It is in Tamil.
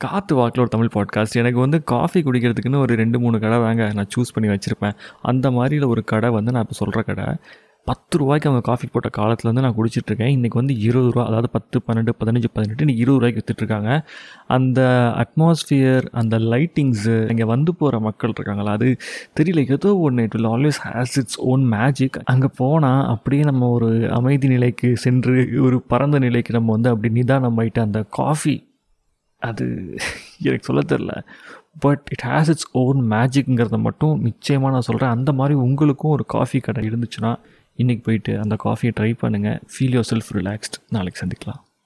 காற்று வாக்கில் ஒரு தமிழ் பாட்காஸ்ட் எனக்கு வந்து காஃபி குடிக்கிறதுக்குன்னு ஒரு ரெண்டு மூணு கடை வாங்க நான் சூஸ் பண்ணி வச்சுருப்பேன். அந்த மாதிரியில் ஒரு கடை வந்து நான் இப்போ சொல்கிற கடை. பத்து ரூபாய்க்கு அவங்க காஃபி போட்ட காலத்தில் வந்து நான் குடிச்சிட்ருக்கேன் இன்றைக்கி வந்து இருபது ரூபா அதாவது பத்து பன்னெண்டு பதினஞ்சு பதினெட்டு இன்றைக்கி இருபது ரூபாய்க்கு விற்றுட்ருக்காங்க அந்த அட்மாஸ்ஃபியர் அந்த லைட்டிங்ஸு இங்கே வந்து போகிற மக்கள் இருக்காங்களா அது தெரியல. ஏதோ ஒன்று it will always has its own magic அங்கே போனால் அப்படியே நம்ம ஒரு அமைதி நிலைக்கு சென்று ஒரு பரந்த நிலைக்கு நம்ம வந்து அப்படி நிதானம் ஆயிட்டு அந்த காஃபி அது எனக்கு சொல்ல தெரில but it has its own மேஜிக்ங்கிறத மட்டும் நிச்சயமாக நான் சொல்கிறேன் அந்த மாதிரி உங்களுக்கும் ஒரு காஃபி கடை இருந்துச்சுன்னா இன்றைக்கி போயிட்டு அந்த காஃபியை ட்ரை பண்ணுங்கள் ஃபீல் யோர் செல்ஃப் ரிலாக்ஸ்ட் நாளைக்கு சந்திக்கலாம்.